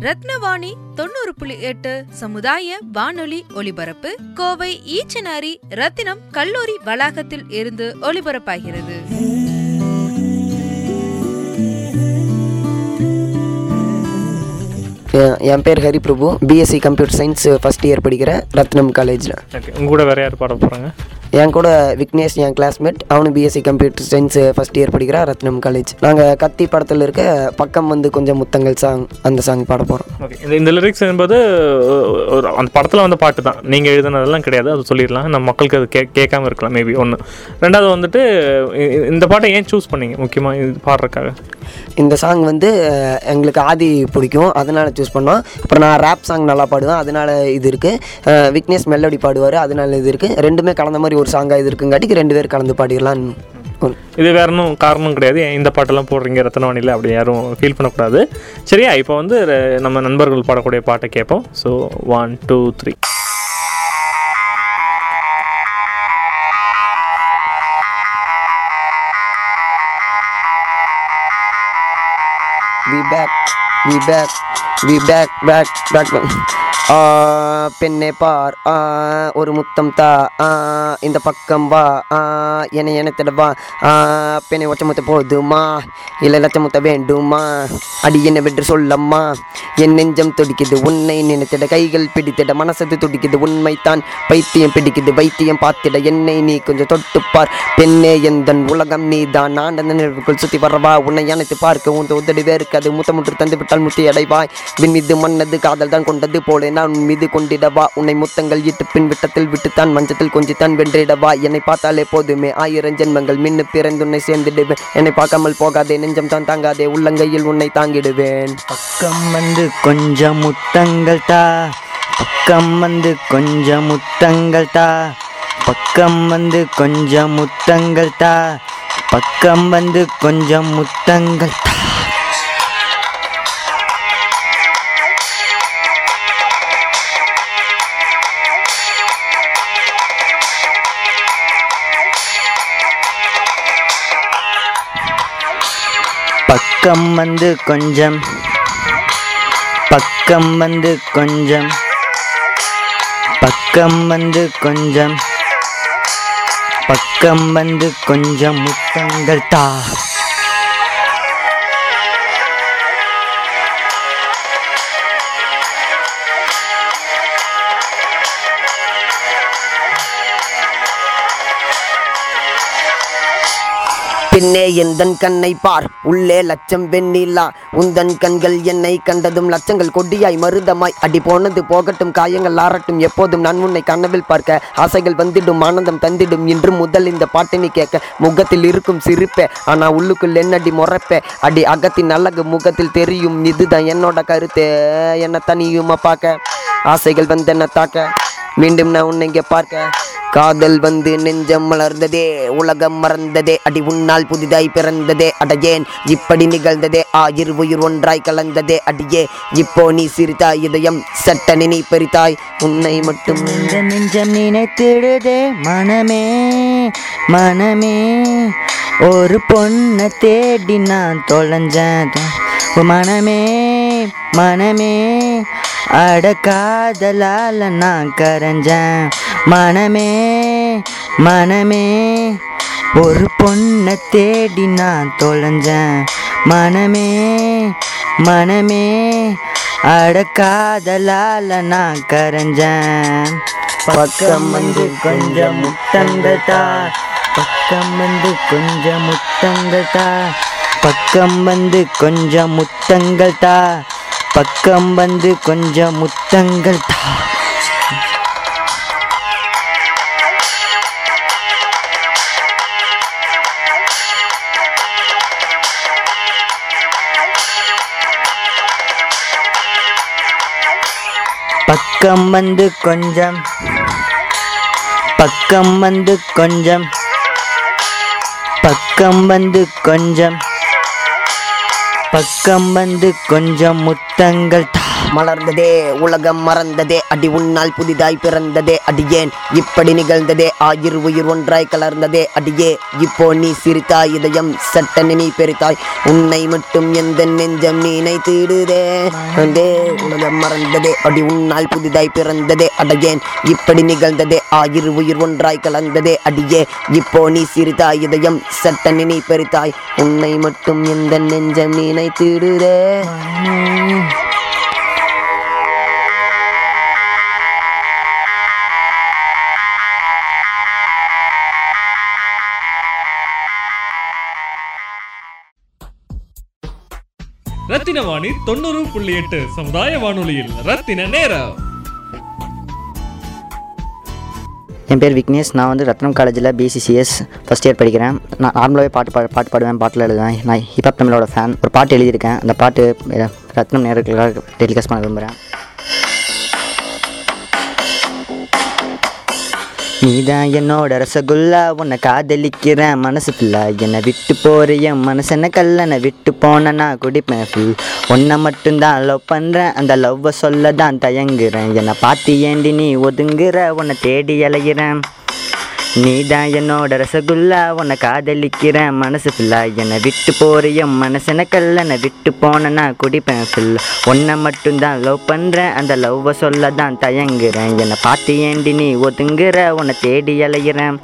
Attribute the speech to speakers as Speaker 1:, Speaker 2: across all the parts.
Speaker 1: ரத்னவாணி
Speaker 2: தொண்ணூறு புள்ளி எட்டு சமுதாய வானொலி ஒலிபரப்பு கோவை ஈச்சனாரி ரத்தினம் கல்லூரி வளாகத்தில் இருந்து ஒலிபரப்பாகிறது.
Speaker 3: என் பேர் Hariprabhu BSc computer science first year படிக்கிறேன் ரத்னம் காலேஜில்
Speaker 4: ஓகே உங்க கூட வேற யார் பாட போகிறாங்க
Speaker 3: என் கூட விக்னேஷ் என் கிளாஸ்மேட் அவனு BSc computer science first year படிக்கிறான் ரத்னம் காலேஜ் நாங்கள் கத்தி படத்தில் இருக்க பக்கம் வந்து கொஞ்சம் முத்தங்கள் சாங் அந்த சாங் பாட போகிறோம்
Speaker 4: ஓகே இந்த இந்த லிரிக்ஸ் என்பது ஒரு அந்த படத்தில் வந்த பாட்டு தான். நீங்கள் எழுதுனதெல்லாம் கிடையாது அது சொல்லிடலாம். நம்ம மக்களுக்கு அது கே கேட்காம இருக்கலாம் மேபி ஒன்று ரெண்டாவது வந்துட்டு இந்த பாட்டை ஏன் சூஸ் பண்ணீங்க முக்கியமாக இது பாடுறதுக்காக?
Speaker 3: இந்த சாங் வந்து எங்களுக்கு ஆதி பிடிக்கும். அதனால் சூஸ் பண்ணோம். அப்புறம் நான் ரேப் சாங் நல்லா பாடுவேன். அதனால் இது இருக்குது விக்னேஷ் மெல்லடி பாடுவார். அதனால் இது இருக்குது ரெண்டுமே கலந்த மாதிரி ஒரு சாங்காக இது இருக்குங்காட்டிக்கு ரெண்டு பேர் கலந்து பாடிடலாம்
Speaker 4: இது வேற ஒன்றும் காரணம் கிடையாது. ஏன் இந்த பாட்டெல்லாம் போடுறீங்க ரத்தனவாணியில். அப்படி யாரும் ஃபீல் பண்ணக்கூடாது. சரியா? இப்போ வந்து நம்ம நண்பர்கள் பாடக்கூடிய பாட்டை கேட்போம். So one two three
Speaker 3: we back we back we back, back back back ஆ, பெண்ணே பார். ஆ, ஒரு முத்தம் தா. ஆ, இந்த பக்கம் வா. ஆ, என்னை எனத்திட வா. ஆ, பெண்ணை ஒச்ச முத்த போதுமா? இல்லை லட்ச முத்த வேண்டுமா? அடி என்ன வென்று சொல்லம்மா. என் நெஞ்சம் துடிக்குது உன்னை நினைத்திட. கைகள் பிடித்திட மனசது துடிக்குது உண்மைத்தான் பைத்தியம் பிடிக்குது வைத்தியம் பார்த்திட. என்னை நீ கொஞ்சம் தொட்டுப்பார் பெண்ணே எந்தன் உலகம் நீ தான் நான் அந்த நினைவுக்குள் சுற்றி வரவா? உன்னை அனைத்து பார்க்க உன் உதடி வேறுக்காது முத்தமுற்று தந்து விட்டால் முத்தி அடைவாய் விண்மீது மன்னது காதல் தான் கொண்டது போலே. நான் உன் மீது கொண்டிடவா? உன்னை முத்தங்கள் இட்டு பின் விட்டத்தில் விட்டுத்தான் மஞ்சத்தில் கொஞ்சித்தான் வென்றிடவா? என்னை பார்த்தாலே போதுமே. ஆயிரம் ஜென்மங்கள் மின்னு பிறந்து உன்னை சேர்ந்திடுவேன். என்னை பார்க்காமல் போகாதே நெஞ்சம் தான் தாங்காதே உள்ளங்கையில் உன்னை தாங்கிடுவேன்.
Speaker 5: பக்கம் வந்து கொஞ்சம் முத்தங்கள் தா. பக்கம் வந்து கொஞ்சம் முத்தங்கள் தா. பக்கம் வந்து கொஞ்சம் முத்தங்கள் தா. பக்கம் வந்து கொஞ்சம் முத்தங்கள் தா. பக்கம் வந்து கொஞ்சம் பக்கம் வந்து கொஞ்சம் பக்கம் வந்து கொஞ்சம் பக்கம் வந்து கொஞ்சம் முத்தங்கள் தா.
Speaker 3: பின்னே எந்தன் கண்ணை பார். உள்ளே லட்சம் வெண்ணிலா. உந்தன் கண்கள் என்னை கண்டதும் லட்சங்கள் கொடியாய் மருதமாய். அடி போனது போகட்டும் காயங்கள் ஆறட்டும். எப்போதும் நான் உன்னை கனவில் பார்க்க ஆசைகள் வந்திடும் ஆனந்தம் தந்திடும் இன்று முதல் இந்த பாட்டினி கேட்க முகத்தில் இருக்கும் சிரிப்பே. ஆனா உள்ளுக்குள் என்னடி முறைப்பே அடி அகத்தின் அழகு முகத்தில் தெரியும். இதுதான் என்னோட கருத்து என்ன தனியுமா பார்க்க? ஆசைகள் வந்து என்ன தாக்க. மீண்டும் நான் உன்னை இங்கே பார்க்க. காதல் வந்து நெஞ்சம் மலர்ந்ததே உலகம் மறந்ததே அடி உன்னால் புதிதாய் பிறந்ததே அடையேன் இப்படி நிகழ்ந்ததே ஆயிர் உயிர் ஒன்றாய் கலந்ததே அடியே இப்போ நீ சிரித்தாய் இதயம் சட்டனி நீ பெரித்தாய் உன்னை மட்டும்.
Speaker 5: இந்த நெஞ்சம் நினைத்திடுதே மனமே மனமே. ஒரு பொண்ணை தேடி நான் தொலைஞ்சேன். மனமே மனமே. அட காதலால நான் கரைஞ்சேன். மனமே மனமே ஒரு பொண்ணை தேடி நான் தொலைஞ்சேன். மனமே மனமே அட காதலால நான் கரைஞ்சேன். பக்கம் வந்து கொஞ்சம் முத்தங்கள் பக்கம் வந்து கொஞ்சம் முத்தங்கள் தா பக்கம் வந்து கொஞ்சம் முத்தங்கள் தா பக்கம் வந்து கொஞ்சம் முத்தங்கள் தா. பக்கம் வந்து கொஞ்சம் பக்கம் வந்து கொஞ்சம் பக்கம் வந்து கொஞ்சம் பக்கம் வந்து கொஞ்சம் முத் தா
Speaker 3: மலர்ந்ததே உலகம் மறந்ததே அடி உன்னால் புதிதாய் பிறந்ததே அடியேன் இப்படி நிகழ்ந்ததே ஆயிர் உயிர் ஒன்றாய் கலர்ந்ததே அடியே இப்போ நீ சிரித்தாய் இதயம் சட்டன நீ பெருத்தாய் உன்னை மட்டும் எந்த நெஞ்சம் நீனை தீடுதே வந்தே உலகம் மறந்ததே அடி உன்னால் புதிதாய் பிறந்ததே அடையேன் இப்படி நிகழ்ந்ததே ஆயிர் உயிர் ஒன்றாய் கலந்ததே அடியே இப்போ நீ சிரித்தாய் இதயம் சட்டன நீ பெருத்தாய் உன்னை மட்டும் எந்த நெஞ்சம் நீனை தீடுதே.
Speaker 6: வாணி தொண்ணூறு புள்ளி எட்டு சமுதாய வானொலியில் ரத்தின நேரம்.
Speaker 5: என் பேர் விக்னேஷ். நான் வந்து ரத்னம் காலேஜில் பிசிசிஎஸ் ஃபஸ்ட் இயர் படிக்கிறேன். நான் நார்மலாகவே பாட்டு பா பாட்டு பாடுவேன் பாட்டில் எழுதுவேன். நான் ஹிப்ஹாப் தமிழோட ஃபேன் ஒரு பாட்டு எழுதியிருக்கேன். அந்த பாட்டு ரத்னம் நேர்களுக்காக டெலிகாஸ்ட் பண்ண விரும்புகிறேன். நீதான் என்னோட ரசகுல்லா உன்னை காதலிக்கிறேன். மனசு ஃபுல்லா என்னை விட்டு போற என் மனசென்ன கல்லனை விட்டு போன நான் குடிப்பேன் ஃபுல் உன்னை மட்டும்தான் லவ் பண்ணுறேன் அந்த லவ்வை சொல்ல தான் தயங்குறேன். என்னை பார்த்து ஏண்டி நீ ஒதுங்குற? உன்னை தேடி அலைகிறேன் நீதான் என்னோட ரசகுல்லா உன்னை காதலிக்கிறேன். மனசு ஃபுல்லா என்னை விட்டு போற மனசன கல்லனை விட்டு போன நான் குடிப்பேன் ஃபுல்லா உன்னை மட்டும்தான் லவ் பண்ணுறேன் அந்த லவ்வை சொல்ல தான் தயங்குறேன். என்னை பார்த்து ஏண்டி நீ ஒதுங்குற? உன்னை தேடி அலைகிறேன்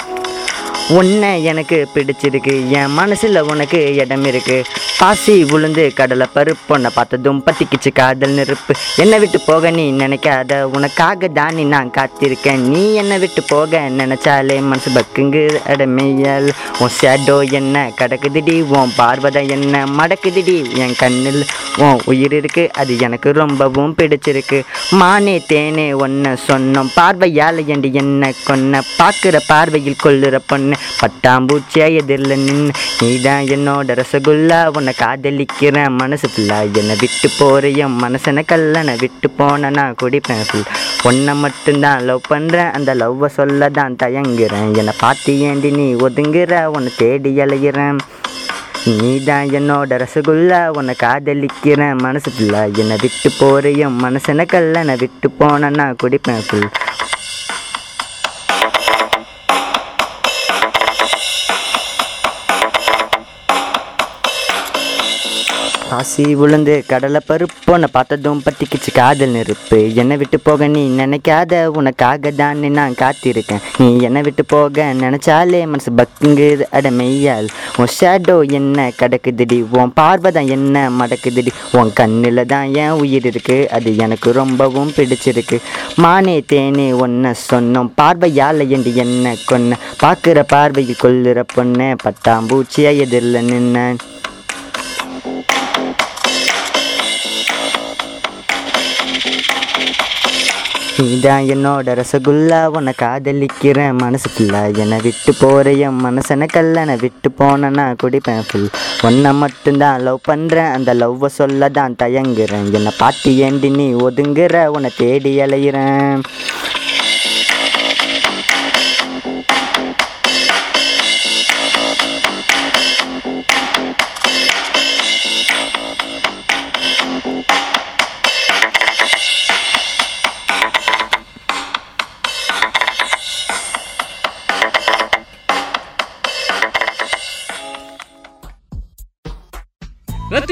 Speaker 5: உன்னை எனக்கு பிடிச்சிருக்கு என் மனசில் உனக்கு இடம் இருக்கு. பாசி உளுந்து கடலை பருப்பு உன்னை பார்த்ததும் பத்திக்கிச்சு காதல் நெருப்பு. என்னை விட்டு போக நீ நினைக்காத உனக்காக தானி நான் காத்திருக்கேன். நீ என்னை விட்டு போக நினைச்சாலே மனசு பக்குங்கு அடமையல். உன் ஷேடோ என்ன கடக்குதுடி உன் பார்வதை என்ன மடக்குதுடி என் கண்ணில் உன் உயிர் இருக்கு. அது எனக்கு ரொம்பவும் பிடிச்சிருக்கு. மானே தேனே ஒன்ன சொன்னோம். பார்வையால் என்று என்ன கொன்ன? பார்க்குற பார்வையில் கொள்ளுற பொண்ணு. பட்டாம்பூச்சியா எதிரில் நின்று நீதான் என்னோட ரசகுல்லா உன்னை காதலிக்கிறேன். மனசு ஃபுல்லா என்னை விட்டு போற என் மனசனை கல்லனை விட்டு போன நான் குடிப்பேன் ஃபுல் உன்னை மட்டும்தான் லவ் பண்ணுறேன் அந்த லவ்வை சொல்ல தான் தயங்குறேன். என்னை பார்த்து ஏண்டி நீ ஒதுங்குற? உன்னை தேடி அலைகிறேன் நீதான் என்னோட ரசகுல்லா உன்னை காதலிக்கிறேன். மனசு ஃபுல்லா என்னை விட்டு போற என் மனசனை கல்லனை விட்டு போன நான் குடிப்பேன் ஃபுல் ஆசி விழுந்து கடலை பருப்பு உன்னை பார்த்ததும் பத்திக்கிச்சு காதல் நெருப்பு. என்னை விட்டு போக நீ நினைக்காத உனக்காக தான் நான் காத்திருக்கேன். நீ என்னை விட்டு போக நினைச்சாலே மனசு பக்குங்குது அட மெய்யால். உன் ஷேடோ என்ன கிடக்குதுடி? உன் பார்வை தான் என்ன மடக்குதுடி? உன் கண்ணில் தான் ஏன் உயிர் இருக்கு. அது எனக்கு ரொம்பவும் பிடிச்சிருக்கு. மானே தேனே ஒன்ன சொன்னோம். பார்வையால் என்று என்ன கொன்ன? பார்க்குற பார்வையில் கொள்ளுற பொண்ணு பட்டாம்பூச்சியாக எதிரில் நின்னேன். நீதான் என்னோட ரசகுல்லா உன்னை காதலிக்கிறேன். மனசு என்னை விட்டு போகிற என் மனசனை கல்லனை விட்டு போனேன்னா குடிப்பேன் ஃபுல் ஒன்னை மட்டும்தான் லவ் பண்ணுறேன் அந்த லவ்வை சொல்ல தான் தயங்குறேன். என்னை பார்த்து ஏண்டி நீ ஒதுங்குற உன்னை தேடி அலையிறேன்.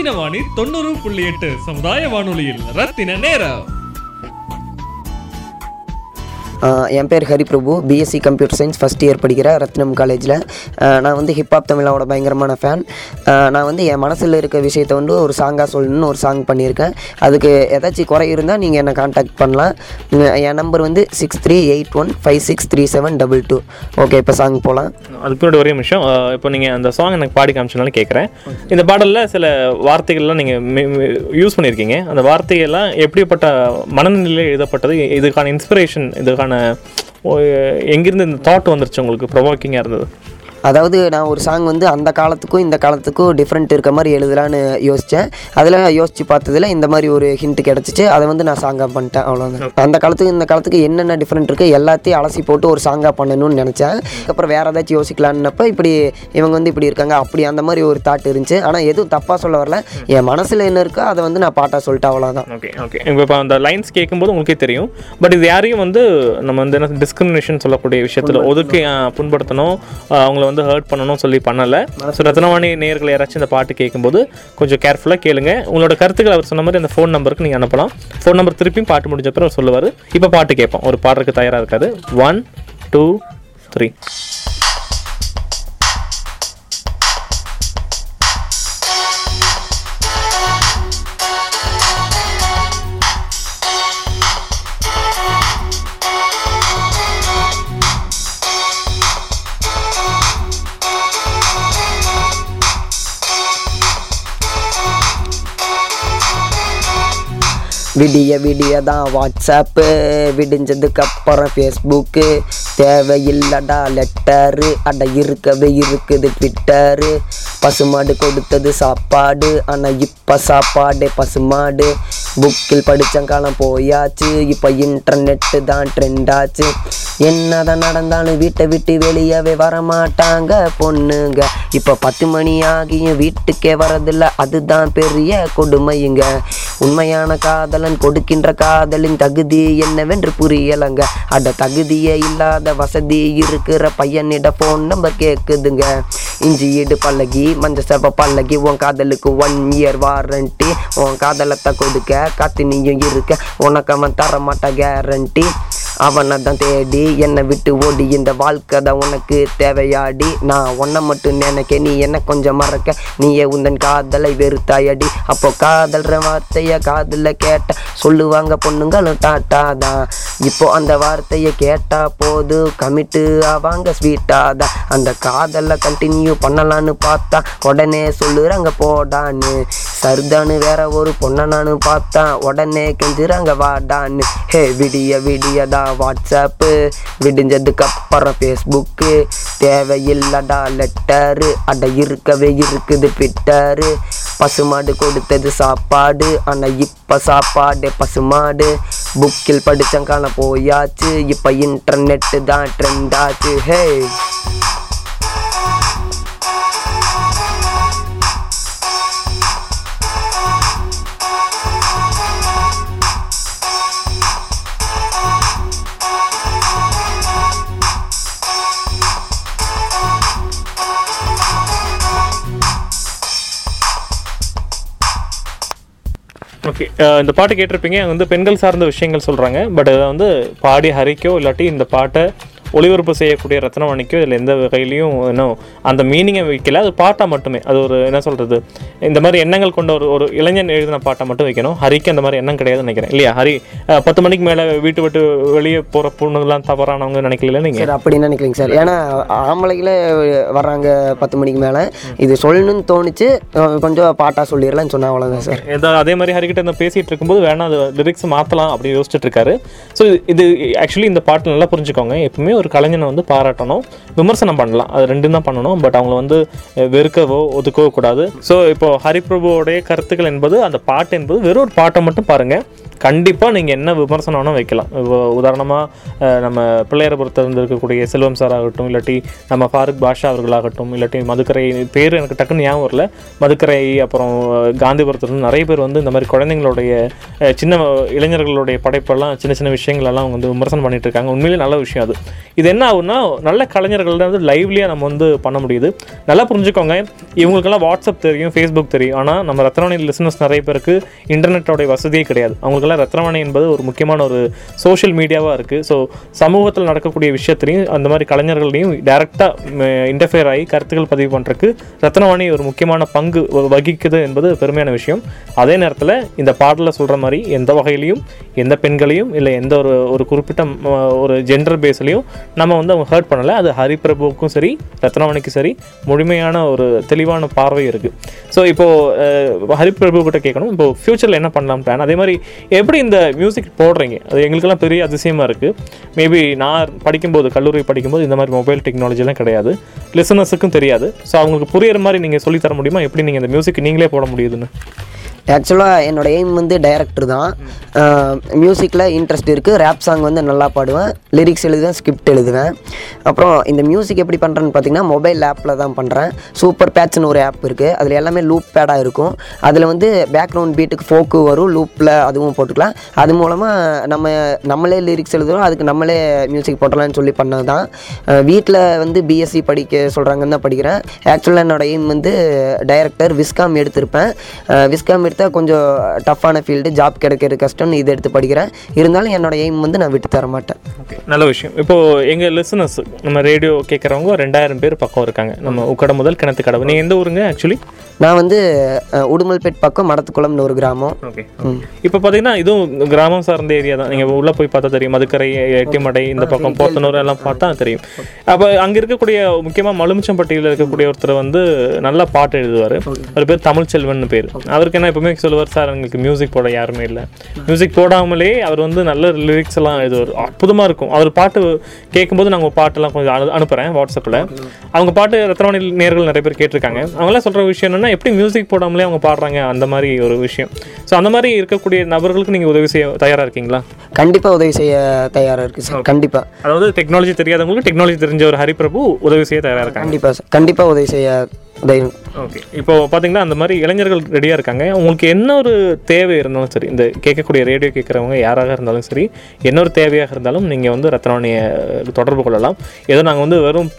Speaker 6: ரத்தின வாணி தொண்ணூறு புள்ளி எட்டு சமுதாய வானொலியில் ரத்தின நேரம்.
Speaker 3: என் பேர் Hariprabhu. BSc computer science first year படிக்கிற ரத்னம் காலேஜில் நான் வந்து ஹிப்ஹாப் தமிழாவோட பயங்கரமான ஃபேன் நான் வந்து என் மனசில் இருக்க விஷயத்தை வந்து ஒரு சாங்காக சொல்லணும்னு ஒரு சாங் பண்ணியிருக்கேன். அதுக்கு ஏதாச்சும் குறை இருந்தால் நீங்கள் என்னை காண்டாக்ட் பண்ணலாம். என் நம்பர் வந்து six three eight one five six three seven double two okay இப்போ சாங் போகலாம்
Speaker 4: அதுக்கு பின்னாடி ஒரே நிமிஷம். இப்போ நீங்கள் அந்த சாங் எனக்கு பாடி காமிச்சனால கேட்குறேன் இந்த பாடலில் சில வார்த்தைகள்லாம் நீங்கள் யூஸ் பண்ணியிருக்கீங்க. அந்த வார்த்தைகள்லாம் எப்படிப்பட்ட மனநிலையில் எழுதப்பட்டது? இதுக்கான இன்ஸ்பிரேஷன் இதுக்கான ஓ, இந்த தாட் வந்துருச்சு உங்களுக்கு? ப்ரொவோக்கிங்காக இருந்தது.
Speaker 3: அதாவது நான் ஒரு சாங் வந்து அந்த காலத்துக்கும் இந்த காலத்துக்கும் டிஃப்ரெண்ட் இருக்க மாதிரி எழுதலான்னு யோசித்தேன் அதில் யோசித்து பார்த்ததுல இந்த மாதிரி ஒரு ஹிண்ட் கிடச்சிச்சு. அதை வந்து நான் சாங்காக பண்ணிட்டேன் அவ்வளோதான் அந்த காலத்துக்கு இந்த காலத்துக்கு என்னென்ன டிஃப்ரெண்ட் இருக்குது எல்லாத்தையும் அலசி போட்டு ஒரு சாங்காக பண்ணணும்னு நினச்சேன். அதுக்கப்புறம் வேறு ஏதாச்சும் யோசிக்கலான்னப்ப இப்படி இவங்க வந்து இப்படி இருக்காங்க அப்படி அந்த மாதிரி ஒரு தாட் இருந்துச்சு. ஆனால் எதுவும் தப்பாக சொல்ல வரல. என் மனசில் என்ன இருக்கோ அதை வந்து நான் பாட்டாக சொல்லிட்டேன் அவ்வளோதான்
Speaker 4: ஓகே ஓகே இப்போ அந்த லைன்ஸ் கேட்கும்போது உங்களுக்கே தெரியும். பட் இது யாரையும் வந்து நம்ம வந்து என்ன டிஸ்கிரிமினேஷன் சொல்லக்கூடிய விஷயத்தில் ஒதுக்கி புண்படுத்தணும். அவங்கள வந்து ஹர்ட் பண்ணணும் சொல்லி பண்ணலை. ஸோ ரத்னவாணி நேயர்கள் யாராச்சும் இந்த பாட்டு கேட்கும்போது கொஞ்சம் கேர்ஃபுல்லாக கேளுங்க. உங்களோட கருத்துக்கள் அவர் சொன்ன மாதிரி அந்த ஃபோன் நம்பருக்கு நீங்கள் அனுப்பலாம். ஃபோன் நம்பர் திருப்பியும் பாட்டு முடிஞ்ச அப்புறம் அவர் சொல்லுவார். இப்போ பாட்டு கேட்போம். ஒரு பாடுறதுக்கு தயாராக இருக்காது ஒன் டூ த்ரீ
Speaker 3: விடிய விடிய தான் வாட்ஸ்அப்பு விடிஞ்சதுக்கப்புறம் ஃபேஸ்புக்கு தேவையில்லடா லெட்டரு அட இருக்கவே இருக்குது ட்விட்டரு பசுமாடு கொடுத்தது சாப்பாடு ஆனால் இப்போ சாப்பாடு பசுமாடு. புக்கில் படித்தன் காலம் போயாச்சு இப்போ இன்டர்நெட்டு தான் ட்ரெண்ட் ஆச்சு என்னதான் நடந்தாலும் வீட்டை விட்டு வெளியவே வரமாட்டாங்க பொண்ணுங்க இப்போ பத்து மணி ஆகியும் வீட்டுக்கே வரதில்ல அதுதான் பெரிய கொடுமைங்க உண்மையான காதலன் கொடுக்கின்ற காதலின் தகுதி என்னவென்று புரியலங்க அட தகுதியே இல்லாத வசதி இருக்கிற பையனிட ஃபோன் நம்பர் கேட்குதுங்க இஞ்சி ஈடு பல்லகி மஞ்ச செவ பல்லகி உன் காதலுக்கு ஒன் இயர் வாரண்டி உன் காதலத்தை கொடுக்க காத்து நீயும் இருக்க. உனக்கு அவன் தர மாட்ட கேரண்டி அவனை தான் தேடி என்னை விட்டு ஓடி. இந்த வாழ்க்கை தான் உனக்கு தேவையாடி. நான் உன்னை மட்டும் நினைக்க நீ என்ன கொஞ்சம் மறக்க. நீயே உந்தன் காதலை வெறுத்தாயடி. அப்போ காதல்ற வார்த்தைய காதில் கேட்ட சொல்லுவாங்க பொண்ணுங்களும் டாட்டா தான். இப்போ அந்த வார்த்தையை கேட்டா போது கமிட்டு ஆவாங்க ஸ்வீட்டா தான். அந்த காதலை கண்டினியூ பண்ணலான்னு பார்த்தா உடனே சொல்லுறாங்க போடான்னு. சர்தான்னு வேற ஒரு பொண்ணை பார்த்தா உடனே கெஞ்சுறாங்க வாடான்னு. ஹே விடிய விடியதா வாட்ஸ்அப்பு விடிஞ்சதுக்கப்புறம் ஃபேஸ்புக்கு தேவையில்லடா லெட்டரு அட இருக்கவே இருக்குது ட்விட்டரு பசுமாடு கொடுத்தது சாப்பாடு ஆனால் இப்போ சாப்பாடு பசுமாடு. புக்கில் படித்தங்கான போயாச்சு இப்போ இன்டர்நெட்டு தான் ட்ரெண்டாச்சு ஹே
Speaker 4: இந்த பாட்டு கேட்டிருப்பீங்க வந்து பெண்கள் சார்ந்த விஷயங்கள் சொல்கிறாங்க பட் அதை வந்து பாடி ஹரிக்கோ இல்லாட்டி இந்த பாட்டை ஒளிபரப்பு செய்யக்கூடிய ரத்னவாணிக்கோ இதில் எந்த வகையிலையும் இன்னும் அந்த மீனிங்கை வைக்கல. அது பாட்டாக மட்டுமே. அது ஒரு என்ன சொல்கிறது இந்த மாதிரி எண்ணங்கள் கொண்ட ஒரு ஒரு இளைஞன் எழுதின பாட்டை மட்டும் வைக்கணும். ஹரிக்கு அந்த மாதிரி எண்ணம் கிடையாதுன்னு நினைக்கிறேன். இல்லையா? ஹரி பத்து மணிக்கு மேலே வீட்டு விட்டு வெளியே போகிற பொண்ணுங்களாம் தவறானவங்க நினைக்கல நீங்கள்
Speaker 3: சார் அப்படி நினைக்கலைங்க சார். ஏன்னா ஆம்பளைகளே வர்றாங்க பத்து மணிக்கு மேலே. இது சொல்லணும்னு தோணுச்சு. கொஞ்சம் பாட்டாக சொல்லிடலாம்னு சொன்னா அவ்வளோதான் சார்.
Speaker 4: ஏதோ அதே மாதிரி ஹரிக்கிட்ட இந்த பேசிட்டு இருக்கும்போது வேணா அது லிரிக்ஸ் மாற்றலாம் அப்படின்னு யோசிச்சுட்டு இருக்காரு. ஸோ இது ஆக்சுவலி இந்த பாட்டு நல்லா புரிஞ்சுக்கோங்க. எப்பவுமே ஒரு கலைஞனை வந்து பாராட்டணும் விமர்சனம் பண்ணலாம். அது ரெண்டும் தான் பண்ணணும். பட் அவங்கள வந்து வெறுக்கவோ ஒதுக்கவோ கூடாது. ஸோ இப்போ ஹரிபிரபுவோடைய கருத்துக்கள் என்பது அந்த பாட்டு என்பது வெறும் ஒரு பாட்டை மட்டும் பாருங்க. கண்டிப்பாக நீங்கள் என்ன விமர்சனம் வேணால் வைக்கலாம். உதாரணமாக நம்ம பிள்ளையரபுரத்தில் இருக்கக்கூடிய செல்வம் சார் ஆகட்டும் இல்லாட்டி நம்ம ஃபாரூக் பாஷா அவர்களாகட்டும் இல்லாட்டி மதுக்கரை பேர் எனக்கு டக்குன்னு ஞாபகம் வரல. மதுக்கரை அப்புறம் காந்திபுரத்துலேருந்து நிறைய பேர் வந்து இந்த மாதிரி குழந்தைங்களுடைய சின்ன இளைஞர்களுடைய படைப்பெல்லாம் சின்ன சின்ன விஷயங்களெல்லாம் அவங்க வந்து விமர்சனம் பண்ணிகிட்டு இருக்காங்க. உண்மையிலேயே நல்ல விஷயம் அது. இது என்ன ஆகுன்னா நல்ல கலைஞர்கள் வந்து லைவ்லியாக நம்ம வந்து பண்ண முடியுது. நல்லா புரிஞ்சுக்கோங்க. இவங்களுக்கெல்லாம் வாட்ஸ்அப் தெரியும் ஃபேஸ்புக் தெரியும். ஆனால் நம்ம ரத்தனவணி லிசனர்ஸ் நிறைய பேருக்கு இன்டர்நெட்டோடைய வசதியே கிடையாது. அவங்களுக்கு பொறுத்தவரையில் ரத்னவாணி என்பது ஒரு முக்கியமான ஒரு சோஷியல் மீடியாவாக இருக்குது ஸோ சமூகத்தில் நடக்கக்கூடிய விஷயத்துலையும் அந்த மாதிரி கலைஞர்களையும் டேரெக்டாக இன்டர்ஃபியர் ஆகி கருத்துக்கள் பதிவு பண்ணுறதுக்கு ரத்னவாணி ஒரு முக்கியமான பங்கு வகிக்குது என்பது பெருமையான விஷயம். அதே நேரத்தில் இந்த பாடலில் சொல்கிற மாதிரி எந்த வகையிலையும் எந்த பெண்களையும் இல்லை எந்த ஒரு ஒரு குறிப்பிட்ட ஒரு ஜெண்டர் பேஸ்லையும் நம்ம வந்து அவங்க ஹர்ட் பண்ணலை. அது ஹரிபிரபுவுக்கும் சரி ரத்னவாணிக்கும் சரி முழுமையான ஒரு தெளிவான பார்வை இருக்குது ஸோ இப்போது ஹரிபிரபு கிட்ட கேட்கணும். இப்போ ஃப்யூச்சரில் என்ன பண்ணலாம் பிளான் அதே மாதிரி எப்படி இந்த மியூசிக் போடுறீங்க? அது எங்களுக்கெல்லாம் பெரிய அதிசயமாக இருக்குது மேபி நான் படிக்கும்போது கல்லூரி படிக்கும்போது இந்த மாதிரி மொபைல் டெக்னாலஜிலாம் கிடையாது. லிசனர்ஸுக்கும் தெரியாது. ஸோ அவங்களுக்கு புரியுற மாதிரி நீங்கள் சொல்லித் தர முடியுமா? எப்படி நீங்கள் இந்த மியூசிக் நீங்களே போட முடியுதுன்னு?
Speaker 3: ஆக்சுவலாக என்னோட எய்ம் வந்து டைரக்டர் தான். மியூசிக்கில் இன்ட்ரெஸ்ட் இருக்குது ரேப் சாங் வந்து நல்லா பாடுவேன். லிரிக்ஸ் எழுதுவேன் ஸ்கிரிப்ட் எழுதுவேன். அப்புறம் இந்த மியூசிக் எப்படி பண்ணுறேன்னு பார்த்தீங்கன்னா மொபைல் ஆப்பில் தான் பண்ணுறேன் சூப்பர் பேட்ச்னு ஒரு ஆப் இருக்குது அதில் எல்லாமே லூப் பேடாக இருக்கும். அதில் வந்து பேக்ரவுண்ட் பீட்டுக்கு ஃபோக்கு வரும். லூப்பில் அதுவும் போட்டுக்கலாம். அது மூலமாக நம்ம நம்மளே லிரிக்ஸ் எழுதுறோம். அதுக்கு நம்மளே மியூசிக் போட்டலாம்னு சொல்லி பண்ணது தான் வீட்டில் வந்து பிஎஸ்சி படிக்க சொல்கிறாங்கன்னு தான் படிக்கிறேன். ஆக்சுவலாக என்னோட எய்ம் வந்து டைரக்டர் விஸ்காம் எடுத்திருப்பேன். விஸ்காம் எடுத்தால் கொஞ்சம் டஃப்பான ஃபீல்டு ஜாப் கிடைக்கிறது கஷ்டம்னு இது எடுத்து படிக்கிறேன். இருந்தாலும் என்னோட எய்ம் வந்து நான் விட்டு தர மாட்டேன்.
Speaker 4: ஓகே நல்ல விஷயம். இப்போது எங்கள் லிசனர்ஸ் நம்ம ரேடியோ கேட்குறவங்க ரெண்டாயிரம் பேர் பக்கம் இருக்காங்க. நம்ம உக்கடை முதல் கிணத்து கடவு. நீங்கள் எந்த ஊருங்க ஆக்சுவலி
Speaker 3: நான் வந்து உடுமல்பேட் பக்கம் மடத்துக்குளம்னு ஒரு கிராமம்.
Speaker 4: ஓகே இப்போ பார்த்தீங்கன்னா இதுவும் கிராமம் சார்ந்த ஏரியா தான். நீங்கள் உள்ளே போய் பார்த்தா தெரியும். மதுக்கரை எட்டிமடை இந்த பக்கம் போத்தனூர் எல்லாம் பார்த்தா தெரியும். அப்போ அங்கே இருக்கக்கூடிய முக்கியமாக மலுமிச்சம்பட்டியில் இருக்கக்கூடிய ஒருத்தர் வந்து நல்லா பாட்டு எழுதுவார். அவர் பேர் தமிழ் செல்வன் பேர் அவருக்கு என்ன எப்பவுமே சொல்லுவார் சார் எங்களுக்கு மியூசிக் போட யாருமே இல்லை. மியூசிக் போடாமலே அவர் வந்து நல்ல லிரிக்ஸ் எல்லாம் எழுதுவார். அற்புதமாக இருக்கும். அவர் பாட்டு கேட்கும்போது நாங்கள் பாட்டெல்லாம் கொஞ்சம் அனு அனுப்புகிறேன் வாட்ஸ்அப்பில் அவங்க பாட்டு ரத்னவாணி நேர்கள் நிறைய பேர் கேட்டிருக்காங்க. அவங்களாம் சொல்கிற விஷயம் என்னன்னா எப்படி மியூசிக் போடாமலே அவங்க பாடுறாங்க அந்த மாதிரி ஒரு விஷயம். ஸோ அந்த மாதிரி இருக்கக்கூடிய நபர்களுக்கு நீங்கள் உதவி செய்ய தயாராக இருக்கீங்களா?
Speaker 3: கண்டிப்பாக உதவி செய்ய தயாராக இருக்குது சார். கண்டிப்பாக
Speaker 4: அதாவது டெக்னாலஜி தெரியாதவங்களுக்கு டெக்னாலஜி தெரிஞ்ச ஒரு ஹரிபிரபு உதவி செய்ய தயாராக இருக்காங்க.
Speaker 3: கண்டிப்பாக சார். கண்டிப்பாக உதவி செய்ய தைரியம்.
Speaker 4: ஓகே. இப்போ பார்த்தீங்கன்னா அந்த மாதிரி இளைஞர்கள் ரெடியாக இருக்காங்க. உங்களுக்கு என்ன ஒரு தேவை இருந்தாலும் சரி இந்த கேட்கக்கூடிய ரேடியோ கேட்குறவங்க யாராக இருந்தாலும் சரி என்ன ஒரு தேவையாக இருந்தாலும் நீங்கள் வந்து ரத்னவாணியை தொடர்பு கொள்ளலாம். ஏதோ நாங்கள் வந்து வெறும்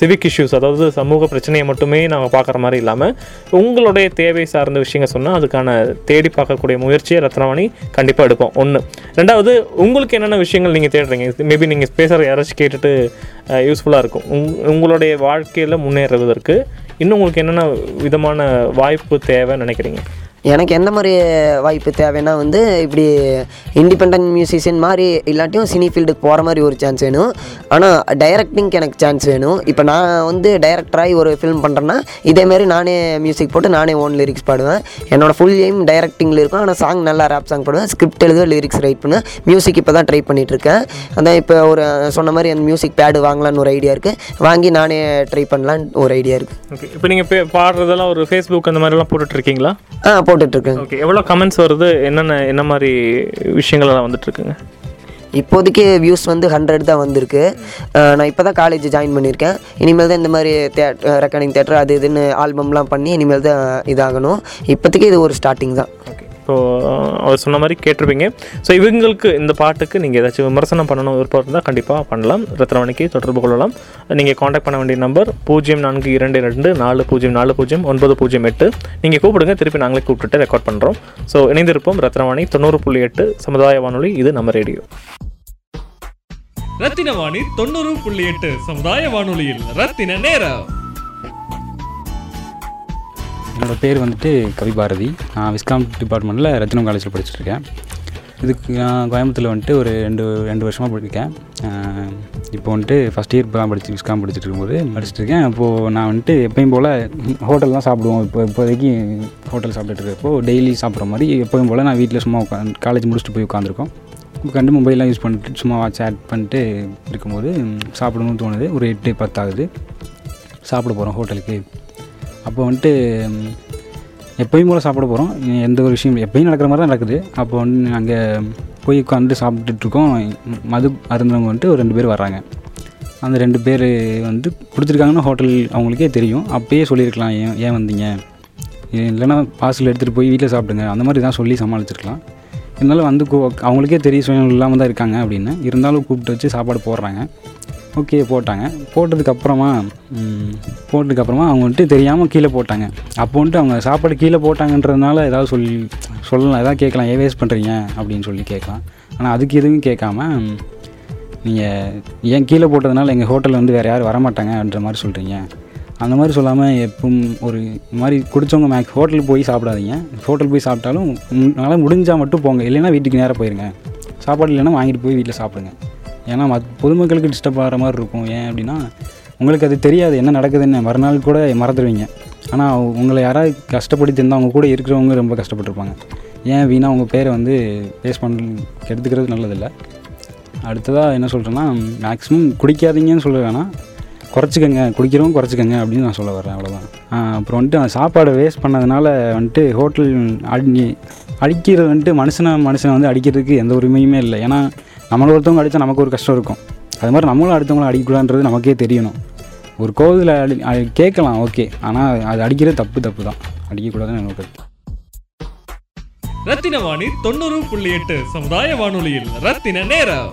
Speaker 4: சிவிக் இஷ்யூஸ் அதாவது சமூக பிரச்சனையை மட்டுமே நாங்கள் பார்க்குற மாதிரி இல்லாமல் உங்களுடைய தேவை சார்ந்த விஷயங்கள் சொன்னால் அதுக்கான தேடி பார்க்கக்கூடிய முயற்சியை ரத்னவாணி கண்டிப்பாக எடுப்போம். ஒன்று ரெண்டாவது உங்களுக்கு என்னென்ன விஷயங்கள் நீங்கள் தேடுறீங்க? மேபி நீங்கள் பேசுகிற யாராச்சும் கேட்டுட்டு யூஸ்ஃபுல்லாக இருக்கும். உங் உங்களுடைய வாழ்க்கையில் முன்னேறுவதற்கு இன்னும் உங்களுக்கு என்னென்ன விதமான வாய்ப்பு தேவைன்னு நினைக்கிறீங்க?
Speaker 3: எனக்கு எந்த மாதிரி வாய்ப்பு தேவைன்னா வந்து இப்படி இண்டிபெண்ட் மியூசிஷியன் மாதிரி இல்லாட்டியும் சினி ஃபீல்டுக்கு போகிற மாதிரி ஒரு சான்ஸ் வேணும். ஆனால் டைரக்டிங்க்கு எனக்கு சான்ஸ் வேணும். இப்போ நான் வந்து டைரக்டராகி ஒரு ஃபிலிம் பண்ணுறேன்னா இதேமாரி நானே மியூசிக் போட்டு நானே ஓன் லிரிக்ஸ் பாடுவேன். என்னோட ஃபுல் எய்ம் டைரக்டிங்கில் இருக்கும். ஆனால் சாங் நல்லா ரேப் சாங் பாடுவேன். ஸ்கிரிப்ட் எழுத லிரிக்ஸ் ரைட் பண்ணுவேன். மியூசிக் இப்போ தான் ட்ரை பண்ணிகிட்ருக்கேன் அதான் இப்போ ஒரு சொன்ன மாதிரி அந்த மியூசிக் பேடு வாங்கலான்னு ஒரு ஐடியா இருக்குது வாங்கி நானே ட்ரை பண்ணலான்னு ஒரு ஐடியா இருக்குது
Speaker 4: ஓகே இப்போ நீங்கள் பாடுறதெல்லாம் ஒரு ஃபேஸ்புக் அந்த மாதிரிலாம் போட்டுட்டு இருக்கீங்களா
Speaker 3: ஆ போட்டுட்ருக்கேன்
Speaker 4: ஓகே எவ்வளோ கமெண்ட்ஸ் வருது? என்னென்ன என்ன மாதிரி விஷயங்கள் எல்லாம் வந்துட்டு இருக்குங்க
Speaker 3: இப்போதைக்கு வியூஸ் வந்து ஹண்ட்ரட் தான் வந்திருக்கு. நான் இப்போ தான் காலேஜ் ஜாயின் பண்ணியிருக்கேன். இனிமேல் தான் இந்த மாதிரி தேட் ரெக்கார்டிங் தேட்டர் அது இதுன்னு ஆல்பம்லாம் பண்ணி இனிமேல் தான் இதாகணும். இப்போதைக்கு இது ஒரு ஸ்டார்டிங் தான்.
Speaker 4: ஓகே. இப்போது அவர் சொன்ன மாதிரி கேட்டிருப்பீங்க. ஸோ இவங்களுக்கு இந்த பாட்டுக்கு நீங்கள் ஏதாச்சும் விமர்சனம் பண்ணணும் விருப்பம் இருந்தால் கண்டிப்பாக பண்ணலாம். ரத்னவணிக்கு தொடர்பு கொள்ளலாம். நீங்கள் காண்டாக்ட் பண்ண வேண்டிய நம்பர் பூஜ்ஜியம் நான்கு இரண்டு ரெண்டு நாலு பூஜ்ஜியம் நாலு பூஜ்ஜியம் ஒன்பது பூஜ்ஜியம் எட்டு. நீங்கள் கூப்பிடுங்க திருப்பி நாங்களே கூப்பிட்டுட்டு ரெக்கார்ட் பண்ணுறோம் ஸோ இணைந்திருப்போம். ரத்னவாணி தொண்ணூறு புள்ளி எட்டு சமுதாய வானொலி இது நம்ம ரேடியோ.
Speaker 6: ரத்தின வாணி தொண்ணூறு புள்ளி எட்டு சமுதாய வானொலியில் ரத்தின நேரம்.
Speaker 7: என்னோடய பேர் வந்துட்டு கவி பாரதி நான் விஸ்காம் டிபார்ட்மெண்ட்டில் ரத்னம் காலேஜில் படிச்சுட்ருக்கேன். இதுக்கு நான் கோயம்புத்தூரில் வந்துட்டு ஒரு ரெண்டு ரெண்டு வருஷமாக படிக்கேன் இப்போ வந்துட்டு ஃபஸ்ட் இயர் இப்போ தான் படிச்சு விஸ்காம் படிச்சுட்டு இருக்கும்போது படிச்சுட்டு இருக்கேன் நான் வந்துட்டு எப்பயும் போல் ஹோட்டல் தான் சாப்பிடுவோம். இப்போ இப்போதைக்கு ஹோட்டல் சாப்பிட்டுட்டு இருக்கப்போ டெய்லி சாப்பிட்ற மாதிரி எப்பயும் போல் நான் வீட்டில் சும்மா உட்காந்து காலேஜ் முடிச்சுட்டு போய் உட்காந்துருக்கோம். கண்டு மொபைல்லாம் யூஸ் பண்ணிட்டு சும்மா சேட் பண்ணிட்டு இருக்கும்போது சாப்பிடணும்னு தோணுது. ஒரு எட்டு பத்தாகுது. சாப்பிட போகிறோம் ஹோட்டலுக்கு. அப்போ வந்துட்டு எப்போயும் எப்பயும் போல் சாப்பிட போகிறோம் எந்த ஒரு விஷயம் எப்பயும் நடக்கிற மாதிரி தான் நடக்குது. அப்போ வந்து அங்கே போய் உட்காந்து சாப்பிட்டுட்ருக்கோம் மது அருந்தவங்க வந்துட்டு ஒரு ரெண்டு பேர் வராங்க அந்த ரெண்டு பேர் வந்து கொடுத்துருக்காங்கன்னா ஹோட்டல் அவங்களுக்கே தெரியும். அப்பயே சொல்லியிருக்கலாம் ஏன் ஏன் வந்தீங்க? இல்லைன்னா பார்சல் எடுத்துகிட்டு போய் வீட்டில் சாப்பிடுங்க. அந்த மாதிரி தான் சொல்லி சமாளிச்சிருக்கலாம். இருந்தாலும் வந்து கூ- அவங்களுக்கே தெரியும் சுயம் இல்லாமல் தான் இருக்காங்க அப்படின்னு. இருந்தாலும் கூப்பிட்டு வச்சு சாப்பாடு போடுறாங்க. ஓகே போட்டாங்க. போட்டதுக்கப்புறமா போட்டதுக்கப்புறமா அவங்க வந்துட்டு தெரியாமல் கீழே போட்டாங்க. அப்போ வந்துட்டு அவங்க சாப்பாடு கீழே போட்டாங்கன்றதுனால ஏதாவது சொல்லி சொல்லலாம். ஏதாவது கேட்கலாம். ஏன் வேஸ்ட் பண்ணுறீங்க அப்படின்னு சொல்லி கேட்கலாம். ஆனால் அதுக்கு எதுவும் கேட்காம நீங்கள் ஏன் கீழே போட்டதுனால எங்கள் ஹோட்டலில் வந்து வேறு யாரும் வரமாட்டாங்கன்ற மாதிரி சொல்கிறீங்க அந்த மாதிரி சொல்லாமல் எப்பவும் ஒரு மாதிரி குடித்தவங்க மேக்ஸ் ஹோட்டலுக்கு போய் சாப்பிடாதீங்க. ஹோட்டல் போய் சாப்பிட்டாலும் நல்லா முடிஞ்சால் மட்டும் போங்க. இல்லைன்னா வீட்டுக்கு நேராக போயிருங்க. சாப்பாடு இல்லைன்னா வாங்கிட்டு போய் வீட்டில் சாப்பிடுங்க. ஏன்னா மத் பொதுமக்களுக்கு டிஸ்டர்ப் ஆகிற மாதிரி இருக்கும். ஏன் அப்படின்னா உங்களுக்கு அது தெரியாது என்ன நடக்குதுன்னு. மறுநாள் கூட மறந்துடுவீங்க. ஆனால் உங்களை யாராவது கஷ்டப்படுத்தி இருந்தால் அவங்க கூட இருக்கிறவங்க ரொம்ப கஷ்டப்பட்டுருப்பாங்க. ஏன் வீணாக உங்கள் பேரை வந்து பேஸ் பண்ண எடுத்துக்கிறது நல்லதில்லை. அடுத்ததாக என்ன சொல்கிறேன்னா மேக்ஸிமம் குடிக்காதீங்கன்னு சொல்ல வேணாம். குறைச்சிக்கங்க. குடிக்கிறவங்க குறைச்சிக்கங்க அப்படின்னு நான் சொல்ல வரேன் அவ்வளோதான் அப்புறம் வந்துட்டு அந்த சாப்பாடை வேஸ்ட் பண்ணதுனால வந்துட்டு ஹோட்டல் அடி அடிக்கிறது வந்துட்டு மனுஷனை மனுஷனை வந்து அடிக்கிறதுக்கு எந்த உரிமையுமே இல்லை. ஏன்னா நம்மளை ஒருத்தவங்க அடித்தா நமக்கு ஒரு கஷ்டம் இருக்கும். அது மாதிரி நம்மளும் அடுத்தவங்களை அடிக்கக்கூடாதுன்றது நமக்கே தெரியணும். ஒரு கோவிலில் அடி அது கேட்கலாம் ஓகே. ஆனால் அது அடிக்கிறது தப்பு தப்பு தான். அடிக்கக்கூடாதுன்னு எனக்கு
Speaker 6: ரத்தின வாணி தொண்ணூறு புள்ளி எட்டு சமுதாய வானொலியில் ரத்தின நேரம்.